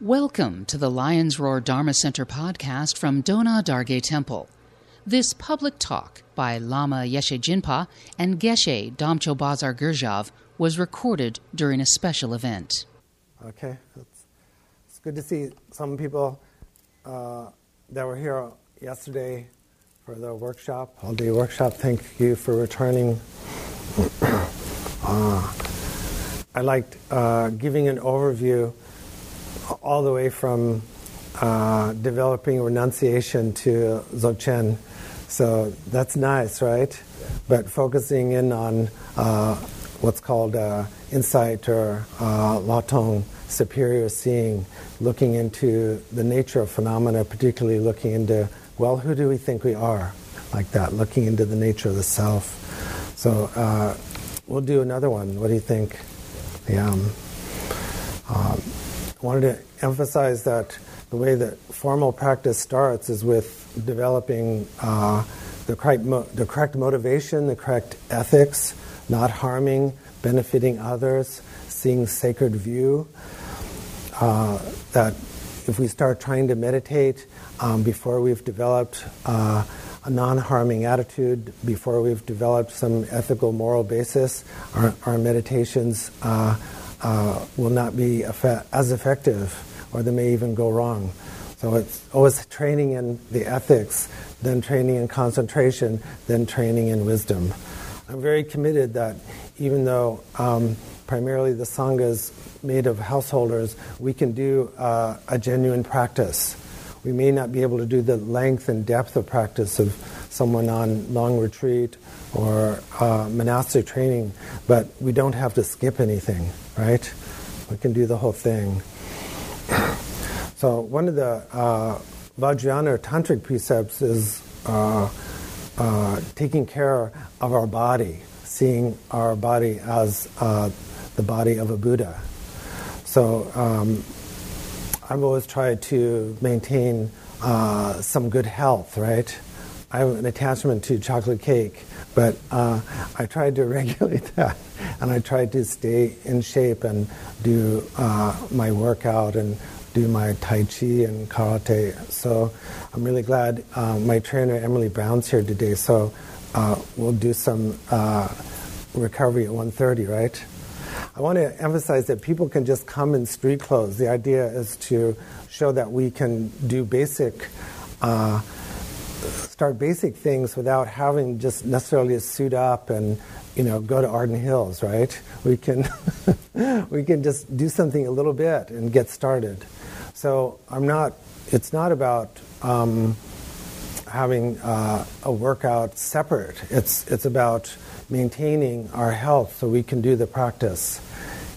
Welcome to the Lion's Roar Dharma Center podcast from Dona Dargay Temple. This public talk by Lama Yeshe Jinpa and Geshe Damcho Bazar Gurjav was recorded during a special event. Okay, it's, it's good to see some people uh, that were here yesterday for the workshop, all day workshop. Thank you for returning. uh, I liked uh, giving an overview all the way from uh, developing renunciation to Dzogchen. So that's nice, right? But focusing in on uh, what's called uh, insight or uh, Lhaktong, superior seeing, looking into the nature of phenomena, particularly looking into, well, who do we think we are? Like that, looking into the nature of the self. So uh, we'll do another one. What do you think? Yeah. Um, um I wanted to emphasize that the way that formal practice starts is with developing uh, the, correct mo- the correct motivation, the correct ethics, not harming, benefiting others, seeing sacred view. Uh, that if we start trying to meditate um, before we've developed uh, a non harming attitude, before we've developed some ethical, moral basis, our, our meditations uh, will not be as effective, or they may even go wrong. So it's always training in the ethics, then training in concentration, then training in wisdom. I'm very committed that even though um, primarily the Sangha is made of householders, we can do uh, a genuine practice. We may not be able to do the length and depth of practice of someone on long retreat or uh, monastic training, but we don't have to skip anything, right? We can do the whole thing. so, one of the uh, Vajrayana tantric precepts is uh, uh, taking care of our body, seeing our body as uh, the body of a Buddha. So, um, I've always tried to maintain uh, some good health, right? I have an attachment to chocolate cake, but uh, I tried to regulate that, and I tried to stay in shape and do uh, my workout and do my Tai Chi and Karate. So I'm really glad uh, my trainer Emily Brown's here today. So uh, we'll do some uh, recovery at 1:30, right? I want to emphasize that people can just come in street clothes. The idea is to show that we can do basic uh, start basic things without having just necessarily to suit up and you know go to Arden Hills, right? We can we can just do something a little bit and get started. So I'm not. It's not about um, having uh, a workout separate. It's it's about maintaining our health so we can do the practice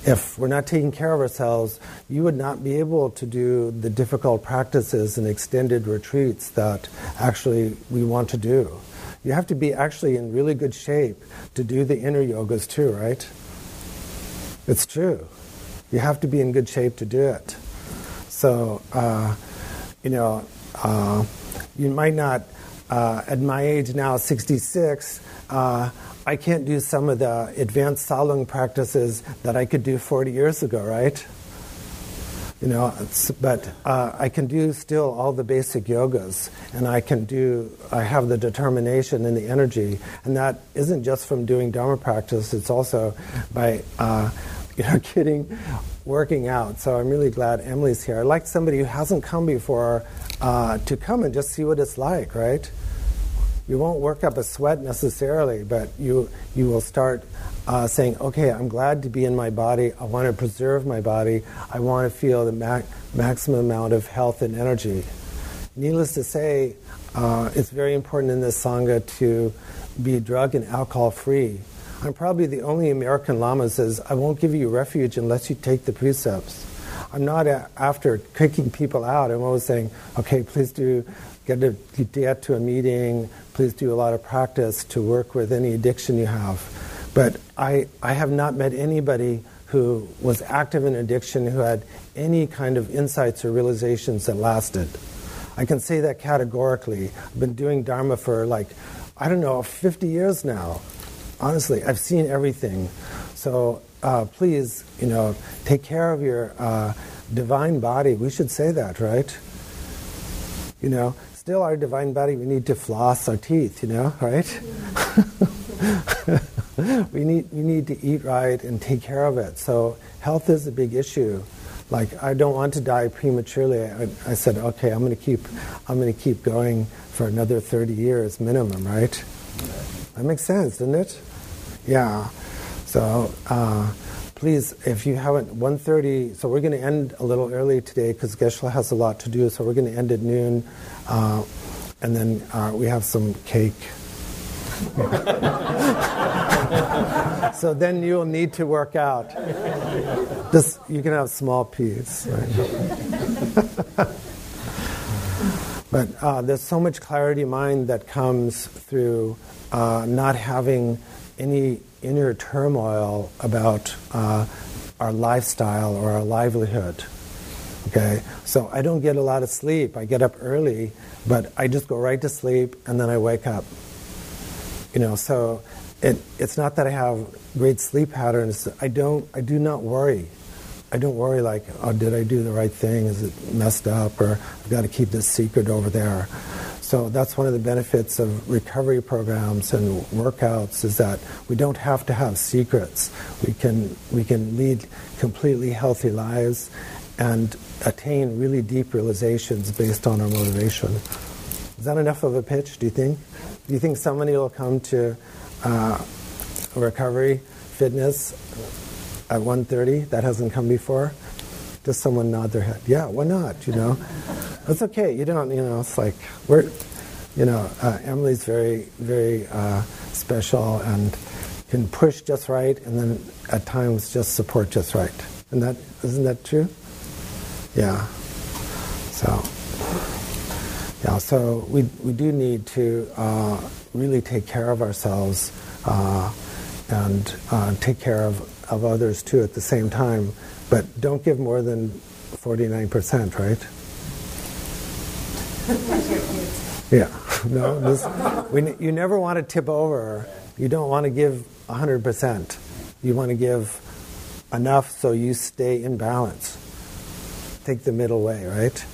if we're not taking care of ourselves, you would not be able to do the difficult practices and extended retreats that actually we want to do. You have to be actually in really good shape to do the inner yogas too, right? It's true. You have to be in good shape to do it. So, uh, you know, uh, you might not, uh, at my age now, 66, uh, I can't do some of the advanced Tsalung practices that I could do 40 years ago, right? You know, but uh, I can do still all the basic yogas, and I can do. I have the determination and the energy, and that isn't just from doing Dharma practice. It's also by, uh, you know, getting working out. So I'm really glad Emily's here. I'd like somebody who hasn't come before uh, to come and just see what it's like, right? You won't work up a sweat necessarily, but you you will start uh, saying, "Okay, I'm glad to be in my body. I want to preserve my body. I want to feel the ma- maximum amount of health and energy." Needless to say, uh, it's very important in this sangha to be drug and alcohol free. I'm probably the only American lama says, "I won't give you refuge unless you take the precepts." I'm not a- after kicking people out. I'm always saying, "Okay, please do get to get to a meeting, please do a lot of practice to work with any addiction you have. But I, I have not met anybody who was active in addiction who had any kind of insights or realizations that lasted. I can say that categorically. I've been doing Dharma for like, I don't know, 50 years now. Honestly, I've seen everything. So uh, please, you know, take care of your uh, divine body. We should say that, right? You know, still our divine body, we need to floss our teeth, you know, right? we need we need to eat right and take care of it. So health is a big issue. Like I don't want to die prematurely. I, I said, okay, I'm going to keep I'm going to keep going for another 30 years minimum, right? That makes sense, doesn't it? Yeah. So uh, please, if you haven't, 1.30, so we're going to end a little early today because Geshe-la has a lot to do, so we're going to end at noon. Uh, and then uh, we have some cake. so then you'll need to work out. You can have small piece. Right? but uh, there's so much clarity of mind that comes through uh, not having any inner turmoil about uh, our lifestyle or our livelihood. Okay, so I don't get a lot of sleep. I get up early, but I just go right to sleep and then I wake up. You know, so it, it's not that I have great sleep patterns. I don't. I do not worry. I don't worry like, oh, did I do the right thing? Is it messed up? Or I've got to keep this secret over there. So that's one of the benefits of recovery programs and workouts is that we don't have to have secrets. We can we can lead completely healthy lives and attain really deep realizations based on our motivation. Is that enough of a pitch? Do you think? Do you think somebody will come to uh, recovery fitness at 1.30 that hasn't come before? Just someone nod their head. Yeah, why not? You know, it's okay. You don't. You know, it's like we're. You know, uh, Emily's very, very uh, special and can push just right, and then at times just support just right. And that isn't that true? Yeah. So. Yeah. So we we do need to uh, really take care of ourselves uh, and uh, take care of of others too at the same time, but don't give more than 49%, right? yeah, no, this, we, you never want to tip over. You don't want to give 100%. You want to give enough so you stay in balance. Take the middle way, right?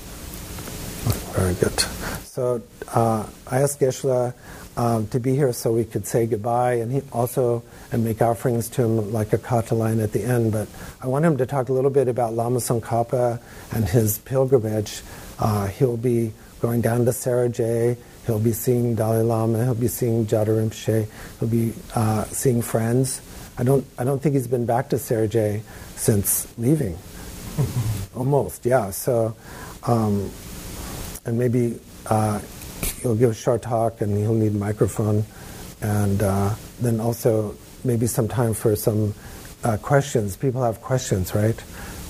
Very good. So uh, I asked Geshe-la um, to be here so we could say goodbye and he also and make offerings to him like a kata line at the end. But I want him to talk a little bit about Lama Tsongkhapa and his pilgrimage. Uh, he'll be going down to Sera Jey. He'll be seeing Dalai Lama. He'll be seeing Jado Rinpoche. He'll be uh, seeing friends. I don't, I don't think he's been back to Sera Jey since leaving. Almost, yeah. So, um, and maybe uh, he'll give a short talk and he'll need a microphone. And uh, then also maybe some time for some uh, questions. People have questions, right?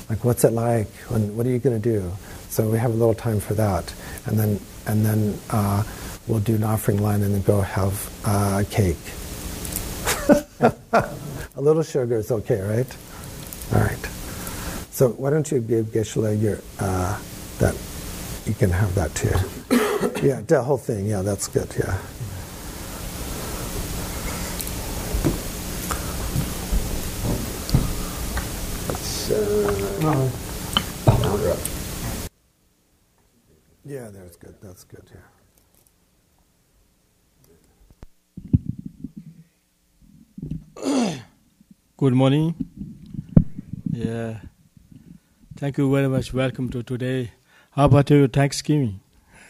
Like, what's it like? And what are you going to do? So we have a little time for that. And then, and then uh, we'll do an offering line and then go have uh, cake. a little sugar is okay, right? All right. So why don't you give Geshe-la your, uh, that, you can have that too. Yeah, the whole thing. Yeah, that's good. Yeah. So, yeah, that's good. That's good. Yeah. Good morning. Yeah. Thank you very much. Welcome to today. How about your Thanksgiving?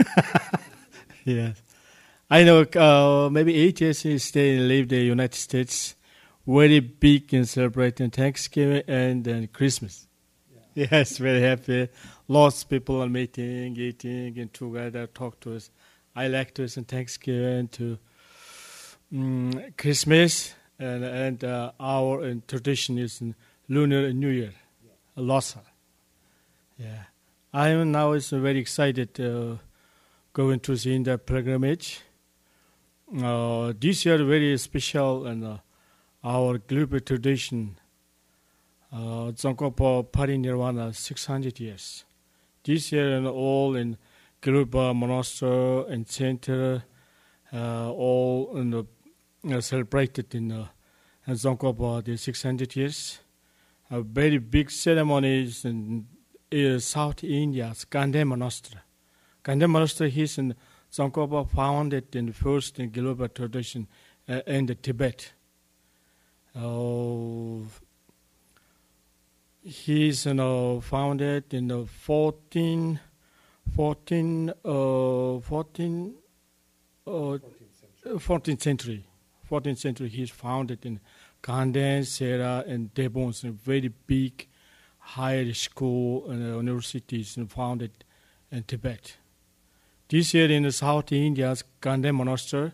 yes. I know uh, maybe eight years stay and live the United States, very big in celebrating Thanksgiving and then Christmas. Yeah. Yes, very happy. Lots of people are meeting, eating, and together talk to us. I like to listen Thanksgiving to um, Christmas, and and uh, our uh, tradition is Lunar New Year, yeah. Losar. Yeah, I am now is very excited. Uh, going to see in the pilgrimage. Uh, this year very special and uh, our global tradition. Uh, Tsongkhapa Parinirvana 600 years. This year and all in global monastery and center, uh, all in the, uh, celebrated in uh, the 600 years. A very big ceremonies in is South India's Ganden Monastery. Ganden Monastery is in Tsongkhapa founded in the first in global tradition uh, in the Tibet. Uh, he's you know, founded in the 14, 14, uh, 14, uh, 14th century. 14th century, he's founded in Ganden, Sera, and Debons, a very big higher school and universities and founded in Tibet. This year in South India's Ganden Monastery,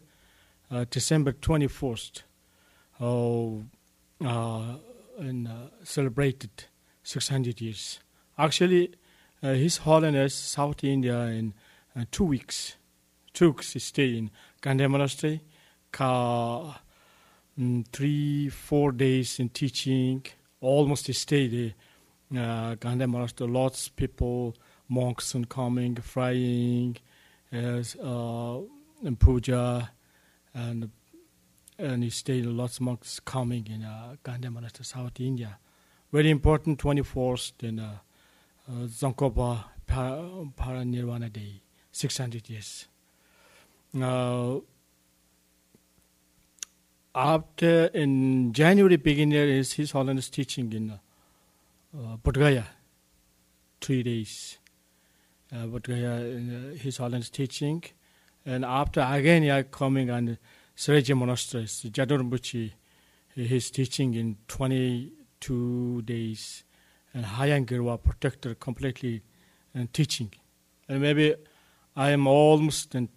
uh, December 21st, uh, uh, and, uh, celebrated 600 years. Actually, uh, His Holiness South India in uh, two weeks took stay in Ganden Monastery, ka, um, three, four days in teaching, almost stay there. Uh, Monastery, lots of people, monks and coming, frying, as uh, and puja, and and he stayed lots of monks coming in uh, Ganden Monastery, South India. Very important 24th in uh, uh, Tsongkhapa Parinirvana Day, 600 years. Uh, after in January beginning is His Holiness teaching in uh, Bodh Gaya, three days. Uh, Gaya, uh, His Holiness teaching, and after again yeah, coming on Sera Jey Monastery, Rinpoche, he's teaching in 22 days, and Hayagriva protector completely and teaching, and maybe I am almost in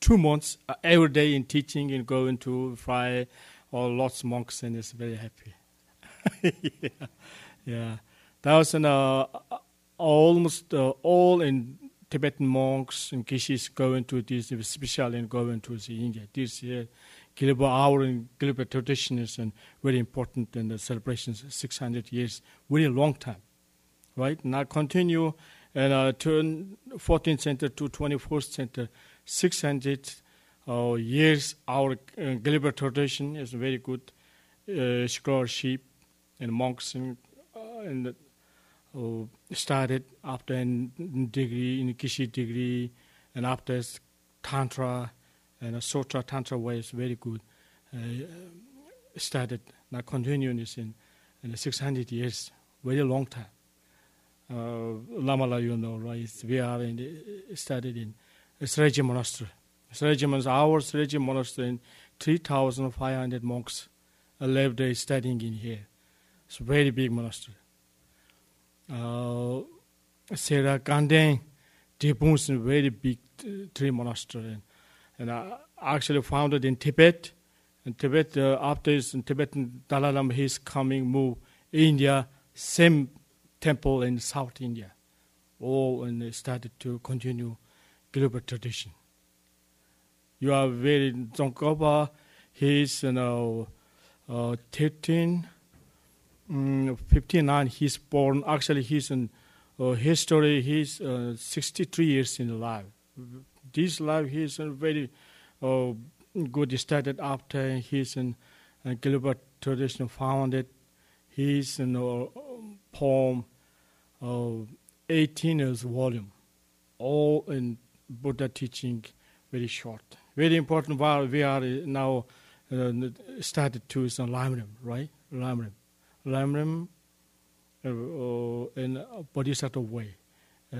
two months uh, every day in teaching and going to fry all lots of monks and it's very happy. yeah, yeah. That was an, uh, almost uh, all in Tibetan monks and geshes going to this, especially in going to the India. This year, Gilba hour in Gilba tradition is and very important in the celebrations, 600 years, very long time, right? Now continue and uh, turn 14th century to 21st century 600 uh, years our uh, tradition is very good uh, scholarship and monks and, uh, and uh, started after a degree in Geshe degree and after Tantra and a Sutra Tantra way is very good. Uh, started now continuing is in, in 600 years, very long time. Uh, Lamala, you know, right? We are in studied in Sera Jey Monastery. Sera Jey Monastery, our Sera Jey Monastery, 3,500 monks live there studying in here. It's a very big monastery. Uh, Sera Ganden, Debun is a very big uh, tree monastery. And uh, actually founded in Tibet. In Tibet, uh, after his Tibetan Dalai Lama, he's coming, move India, same temple in South India. All and started to continue global tradition. You are very Tsongkhapa, he's you know uh, 13, um, 59, he's born, actually he's in uh, history, he's uh, 63 years in life. This life he's a very uh, good started after he's in uh, global tradition founded. He's in a poem, uh, 18 years volume, all in Buddha teaching very short. Very important while we are now uh, started to is on Lamrim, right? Lamrim. Lamrim uh, uh, in a bodhisattva way. Uh,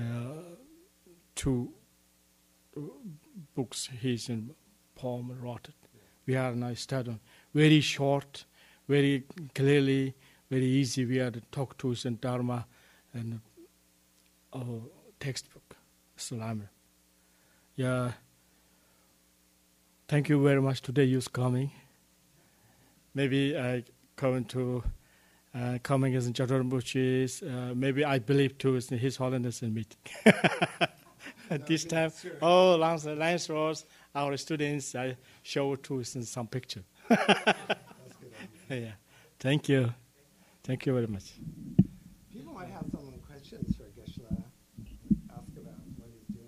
two books he's in poem wrote it. We are now studying very short, very clearly, very easy. We are to talk to us in Dharma and uh, textbook. salam Yeah. Thank you very much today you're coming. Maybe I come to uh, coming as in Jado Rinpoche's, uh, maybe I believe too is His Holiness in meeting. At this time, sure. oh, Lance, Lance Ross, our students, I show to some picture. yeah. Thank you. Thank you very much. People might have some questions for Geshe-la. Ask about what he's doing.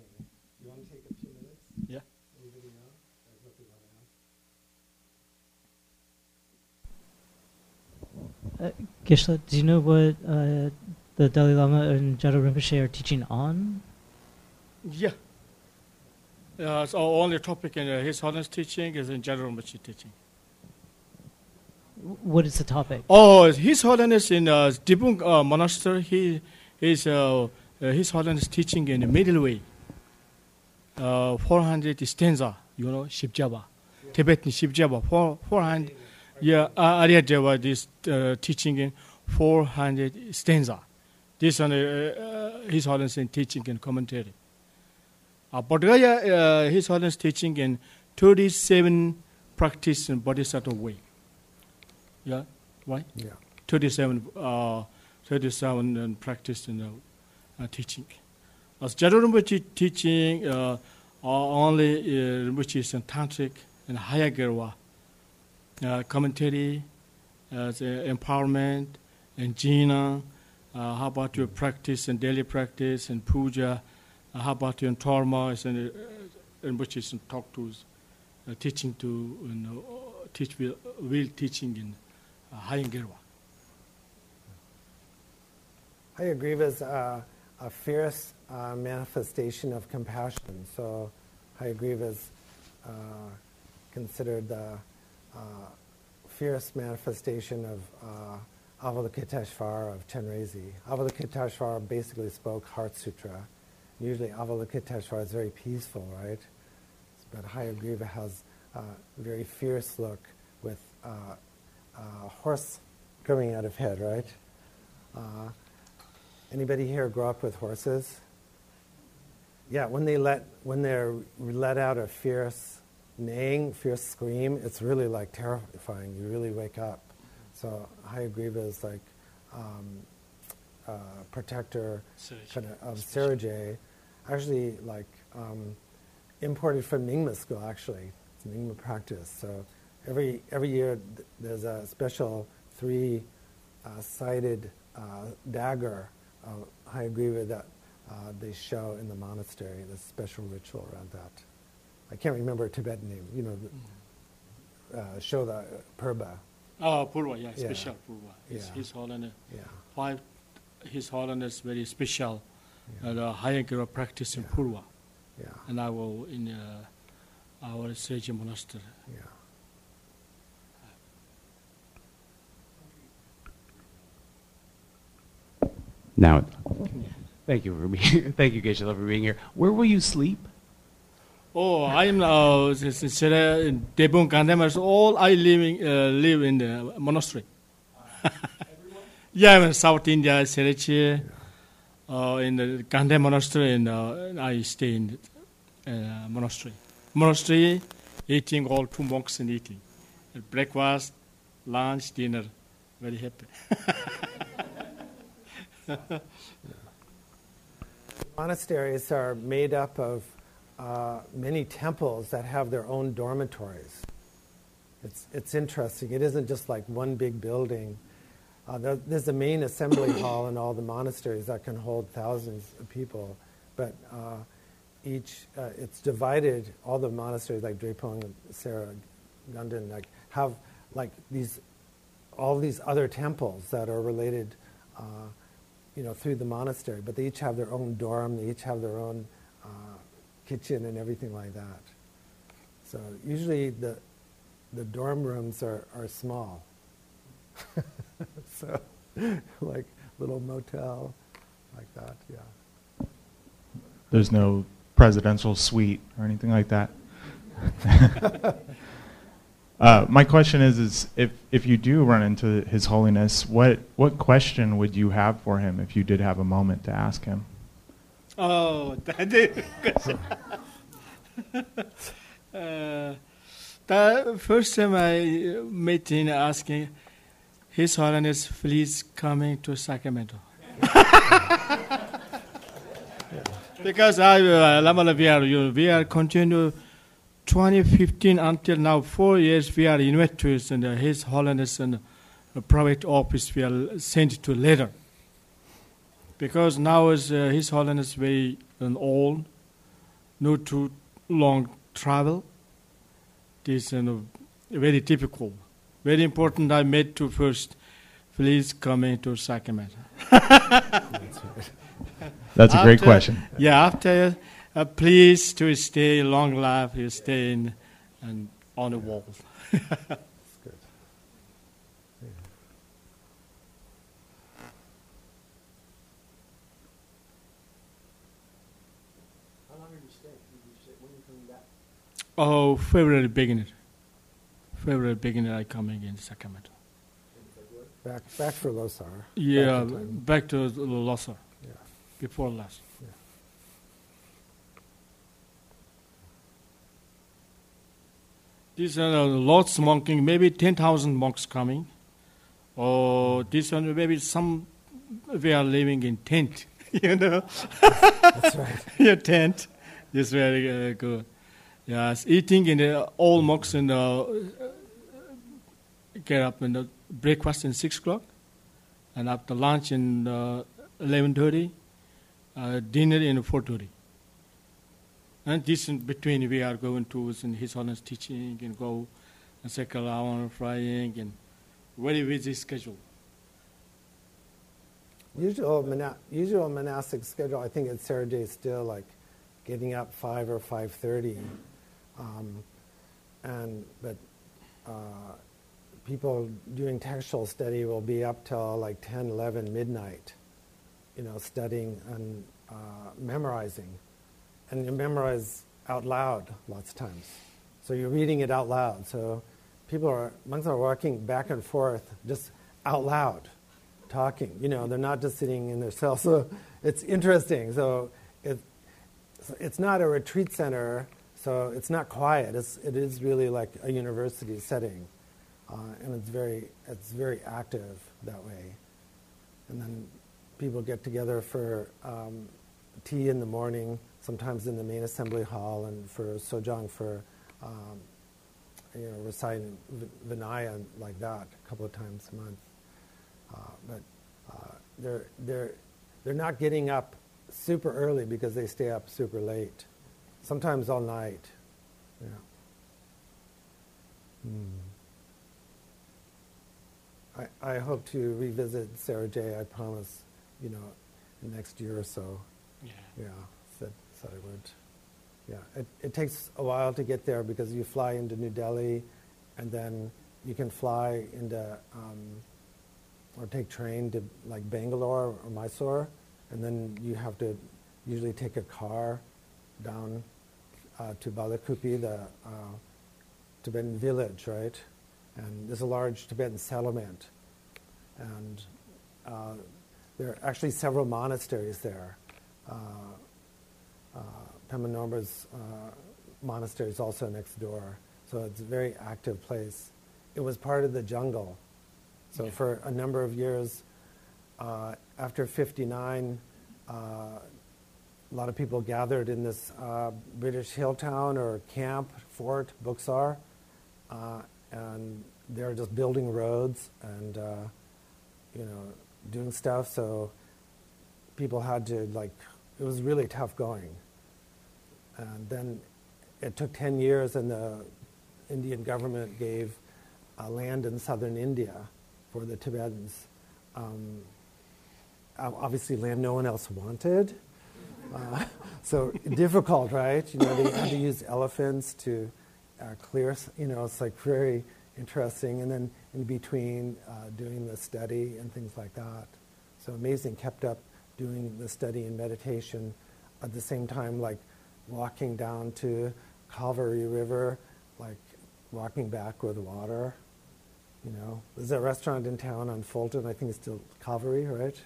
You want to take a few minutes? Yeah. Anybody know? Uh, Geshe-la, do you know what uh, the Dalai Lama and Jado Rinpoche are teaching on? Yeah. Uh, so only topic in uh, His Holiness teaching is in General Rinpoche teaching. What is the topic? Oh, His Holiness in uh, Dibung uh, Monastery, he is uh, uh, His Holiness teaching in the middle way. Uh, 400 stanza, you know, Shibjaba, Tibetan Shibjaba, four, 400. Yeah, uh, Aryadeva is uh, teaching in 400 stanza. This one, uh, uh, His Holiness in teaching and commentary. Uh, Bodhgaya, uh, His Holiness teaching in 37 practice in Bodhisattva way. Yeah, why? Yeah. 37, uh, 37 and practice in uh, uh, teaching. As Rinpoche teaching, uh, are only uh, Rinpoche is in Tantric and Hayagriva. Uh, commentary, uh, the empowerment, and jina. Uh, how about your practice and daily practice and puja? Uh, how about your torma? and, uh, Rinpoche is talk to, uh, teaching to, you know, teach will, will teaching in uh, Hayagirwa. Hayagriva is uh, a fierce uh, manifestation of compassion. So Hayagriva is uh, considered the uh, fierce manifestation of uh, Avalokiteshvara of Chenrezi. Avalokiteshvara basically spoke Heart Sutra. Usually Avalokiteshvara is very peaceful, right? But Hayagriva has a very fierce look with uh, a horse coming out of head, right? Uh, Anybody here grow up with horses? Yeah, when they let when they're let out a fierce neighing, fierce scream, it's really like terrifying. You really wake up. So Hayagriva is like um, uh, protector kind of, of Sera Jey. Actually, like um, imported from Nyingma school. Actually, it's Nyingma practice. So every every year th- there's a special three uh, sided uh, dagger of Hayagriva that uh, they show in the monastery. There's a special ritual around that. I can't remember a Tibetan name. You know, the, uh, show the purba. Oh, Purva, yeah, Yeah. special Purva. His, Yeah. His Holiness, Yeah, five, His Holiness very special, yeah, uh, the Hayagriva practice in Yeah. Purva, yeah, and I will in uh, our sage monastery. yeah. Now, thank you for being. Thank you, Geshe-la, for being here. Where will you sleep? Oh, I am uh, this is, uh, in Debun Gandhamas. All I living uh, live in the monastery. yeah, I'm in South India, uh, in the Ganden monastery, and uh, I stay in the uh, monastery. Monastery, eating all two monks and eating, breakfast, lunch, dinner. Very happy. Monasteries are made up of uh, many temples that have their own dormitories. It's, it's interesting. It isn't just like one big building. Uh, there, there's a main assembly hall in all the monasteries that can hold thousands of people, but uh, each uh, it's divided. All the monasteries like Drepung, Sera, Ganden, like have like these all these other temples that are related, uh, you know, through the monastery. But they each have their own dorm. They each have their own uh, kitchen and everything like that. So usually the the dorm rooms are, are small. so like little motel, like that. Yeah. There's no presidential suite or anything like that. uh, my question is, is if, if you do run into His Holiness, what, what question would you have for him if you did have a moment to ask him? Oh, that is uh, the first time I met him asking, His Holiness, please coming to Sacramento. because I, uh, we are, we are continue 2015 until now, four years we are investors and uh, His Holiness and private office we are sent to letter because now is uh, His Holiness very old, no too long travel. This is uh, very difficult. Very important. I made to first please come into Sacramento. That's a great After- question. Yeah, after, uh, please to stay long life, you stay in and on the wall. Oh, February beginning. February beginning, I coming in Sacramento. Back, back for Losar. Yeah, Back back to Losar. Yeah. Before last. Yeah. These are uh, lots monking, maybe 10,000 monks coming. Or this one, maybe some, we are living in tent, you know. That's right. your tent is very uh, good. Yes, eating in the all monks in the uh, get up in the breakfast in six o'clock, and after lunch in uh, eleven thirty, uh, dinner in four thirty. And this in between we are going to His Holiness teaching and go and second hour flying and very busy schedule. Usual, mona- usual monastic schedule, I think at Sera Jey is still like getting up 5 or 5.30. Um, and, but uh, people doing textual study will be up till like 10, 11, midnight, you know, studying and uh, memorizing. And you memorize out loud lots of times. So you're reading it out loud. So people are, monks are walking back and forth just out loud talking. You know, they're not just sitting in their cell. So it's interesting. So it, it's not a retreat center, so it's not quiet. It's, it is really like a university setting, uh, and it's very it's very active that way. And then people get together for um, tea in the morning, sometimes in the main assembly hall, and for sojang for um, you know reciting Vinaya like that a couple of times a month. Uh, but uh, they're, they're, they're not getting up super early because they stay up super late, sometimes all night. Yeah. Hmm. I, I hope to revisit Sera Jey. I promise, you know, next year or so. Yeah. Yeah, said, said I would. Yeah, it, it takes a while to get there because you fly into New Delhi and then you can fly into um, or take train to like Bangalore or Mysore, and then you have to usually take a car down uh, to Bylakuppe, the uh, Tibetan village, right? And there's a large Tibetan settlement, and uh, there are actually several monasteries there. Uh, uh, Pema Norma's uh, monastery is also next door, so it's a very active place. It was part of the jungle. So for a number of years, uh, after 59, uh, a lot of people gathered in this uh, British hill town or camp, fort, Buxa, uh, and they were just building roads and, uh, you know, doing stuff. So people had to, like, it was really tough going. And then it took 10 years, and the Indian government gave uh, land in southern India for the Tibetans. Um, obviously, land no one else wanted. Uh, so difficult, right? You know, they had to use elephants to uh, clear. You know, it's like very interesting. And then in between, uh, doing the study and things like that. So amazing. Kept up doing the study and meditation at the same time, like walking down to Cauvery River, like walking back with water. You know, there's a restaurant in town on Fulton. I think it's still Calvary, right?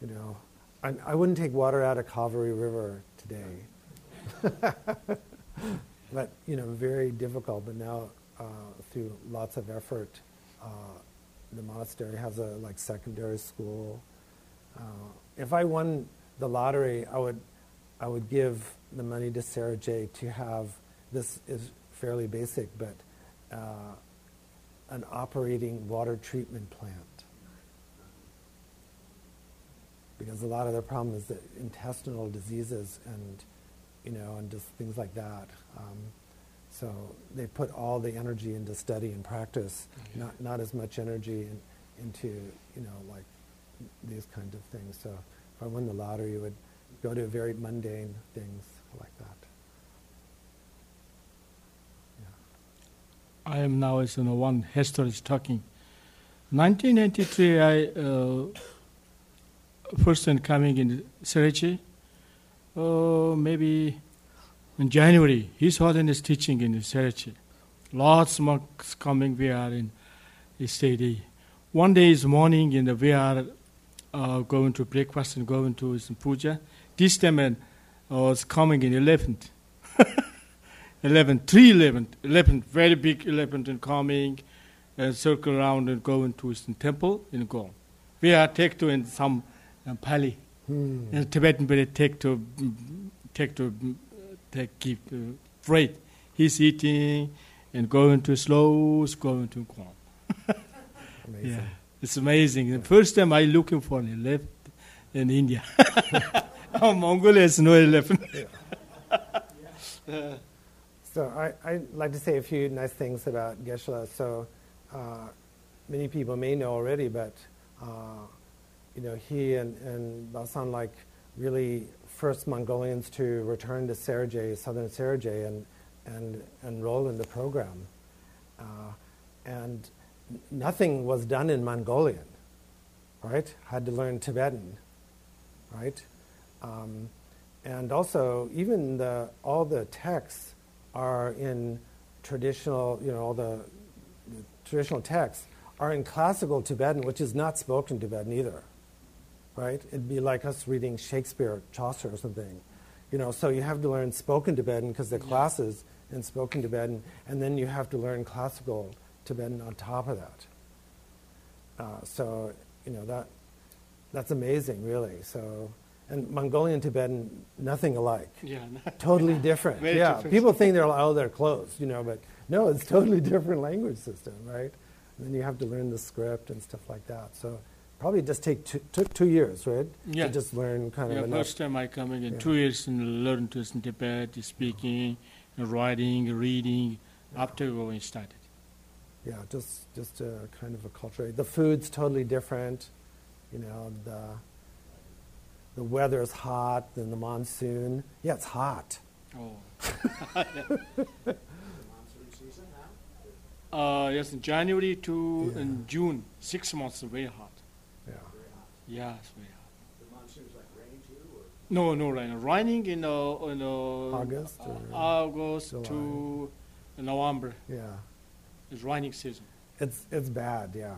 You know, I, wouldn't take water out of Cauvery River today. but you know, very difficult. But now, uh, through lots of effort, uh, the monastery has a like secondary school. Uh, if I won the lottery, I would, I would give the money to Sera Jey to have. This is fairly basic, but. Uh, an operating water treatment plant. Because a lot of their problem is the intestinal diseases and, you know, and just things like that. Um, so they put all the energy into study and practice, not, not as much energy in, into, you know, like these kinds of things. So if I won the lottery, it would go to very mundane things like that. I am now as you know, one history is talking. 1993, I uh, first time coming in Sera Jey. Uh, maybe in January, His Holiness teaching in Sera Jey. Lots of monks coming. We are in steady. One day is morning, and we are uh, going to breakfast and going to some puja. This time uh, was coming in 11th. 11, 3 11, 11, very big 11 and coming and circle around and going to the temple and go. We are take to in some uh, Pali. Hmm. And Tibetan very take to take to take keep uh, freight. He's eating and going to slow, going to go. Amazing. Yeah, it's amazing. The first time I looking for an left in India. oh, Mongolia has no elephant. So I, I'd like to say a few nice things about Geshe-la. So uh, many people may know already, but uh, you know he and, and Basan like really first Mongolians to return to Sergei, southern Sergei, and, and enroll in the program. Uh, and nothing was done in Mongolian, right? Had to learn Tibetan, right? Um, and also, even the, all the texts are in traditional, you know, all the, the traditional texts are in classical Tibetan, which is not spoken Tibetan either, right? It'd be like us reading Shakespeare, Chaucer, or something, you know. So you have to learn spoken Tibetan because the classes in spoken Tibetan, and then you have to learn classical Tibetan on top of that. Uh, so you know that that's amazing, really. So and Mongolian Tibetan, nothing alike Yeah, totally different. Very yeah, different. people think they're oh they're close, you know, but no, it's totally different language system, right? And then you have to learn the script and stuff like that. So probably just take two, took two years, right? Yeah. To just learn kind yeah of enough. first time I coming in Yeah. two years and learn to listen Tibet, speaking, writing, reading. After going started. Yeah, just just a kind of a culture. The food's totally different. You know, the the weather is hot. Then the monsoon. Yeah, it's hot. Oh. uh, yes, in January to Yeah. in June, six months very hot. Yeah. Yeah, it's very hot. No, no rain. Raining in uh, in uh, August or August July? to November Yeah. is raining season. It's it's bad, yeah.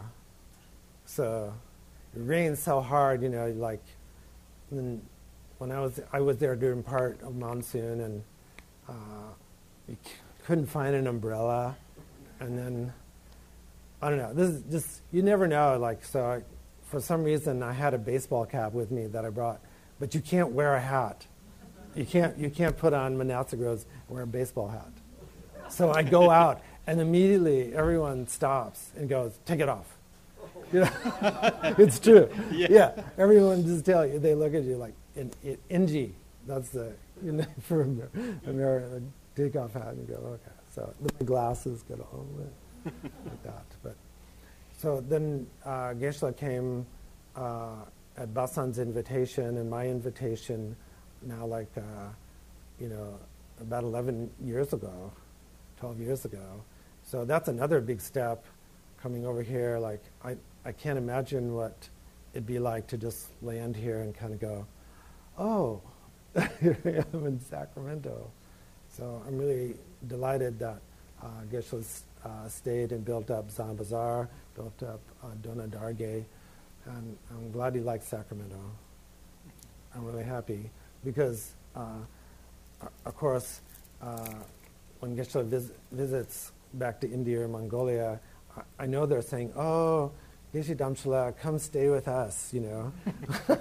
So it rains so hard, you know, like when, when I was I was there during part of monsoon and uh, you c- couldn't find an umbrella, and then I don't know. This is just you never know. Like so, I, for some reason I had a baseball cap with me that I brought, but you can't wear a hat. You can't you can't put on monastic robes and wear a baseball hat. So I go out, and immediately everyone stops and goes, "Take it off." You know, it's true. Yeah. everyone just tell you. They look at you like, in, in, "Inji." That's the you know for Amer- America. Take off hat and go, "Okay." So the glasses get all like that. But so then uh, Geshe-la came uh, at Basan's invitation and my invitation. Now, like uh, you know, about 11 years ago, 12 years ago. So that's another big step coming over here. Like, I, I can't imagine what it'd be like to just land here and kind of go, oh, here I am in Sacramento. So I'm really delighted that uh, Geshe-la's uh, stayed and built up Zanabazar, built up uh, Dona Dargay, and I'm glad he likes Sacramento. I'm really happy because, uh, of course, uh, when Geshe-la vis- visits back to India or Mongolia, I, I know they're saying, "Oh, Geshe Damshala, come stay with us," you know.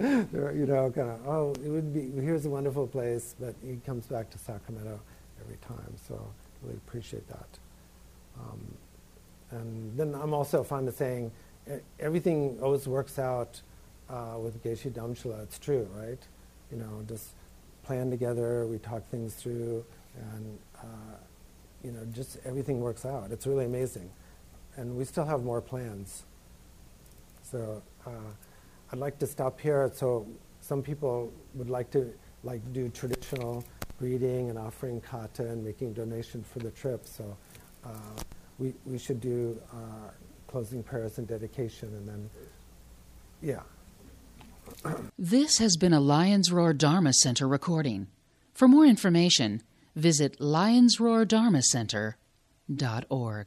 you know, kind of, "Oh, it would be here's a wonderful place," but he comes back to Sacramento every time, so I really appreciate that. Um, and then I'm also fond of saying, everything always works out uh, with Geshe Damshala. It's true, right? You know, just plan together, we talk things through, and uh, you know, just everything works out. It's really amazing, and we still have more plans So uh, I'd like to stop here. So some people would like to like do traditional greeting and offering kata and making donation for the trip. So uh, we we should do uh, closing prayers and dedication, and then yeah. This has been a Lions Roar Dharma Center recording. For more information, visit lionsroardharmacenter.org.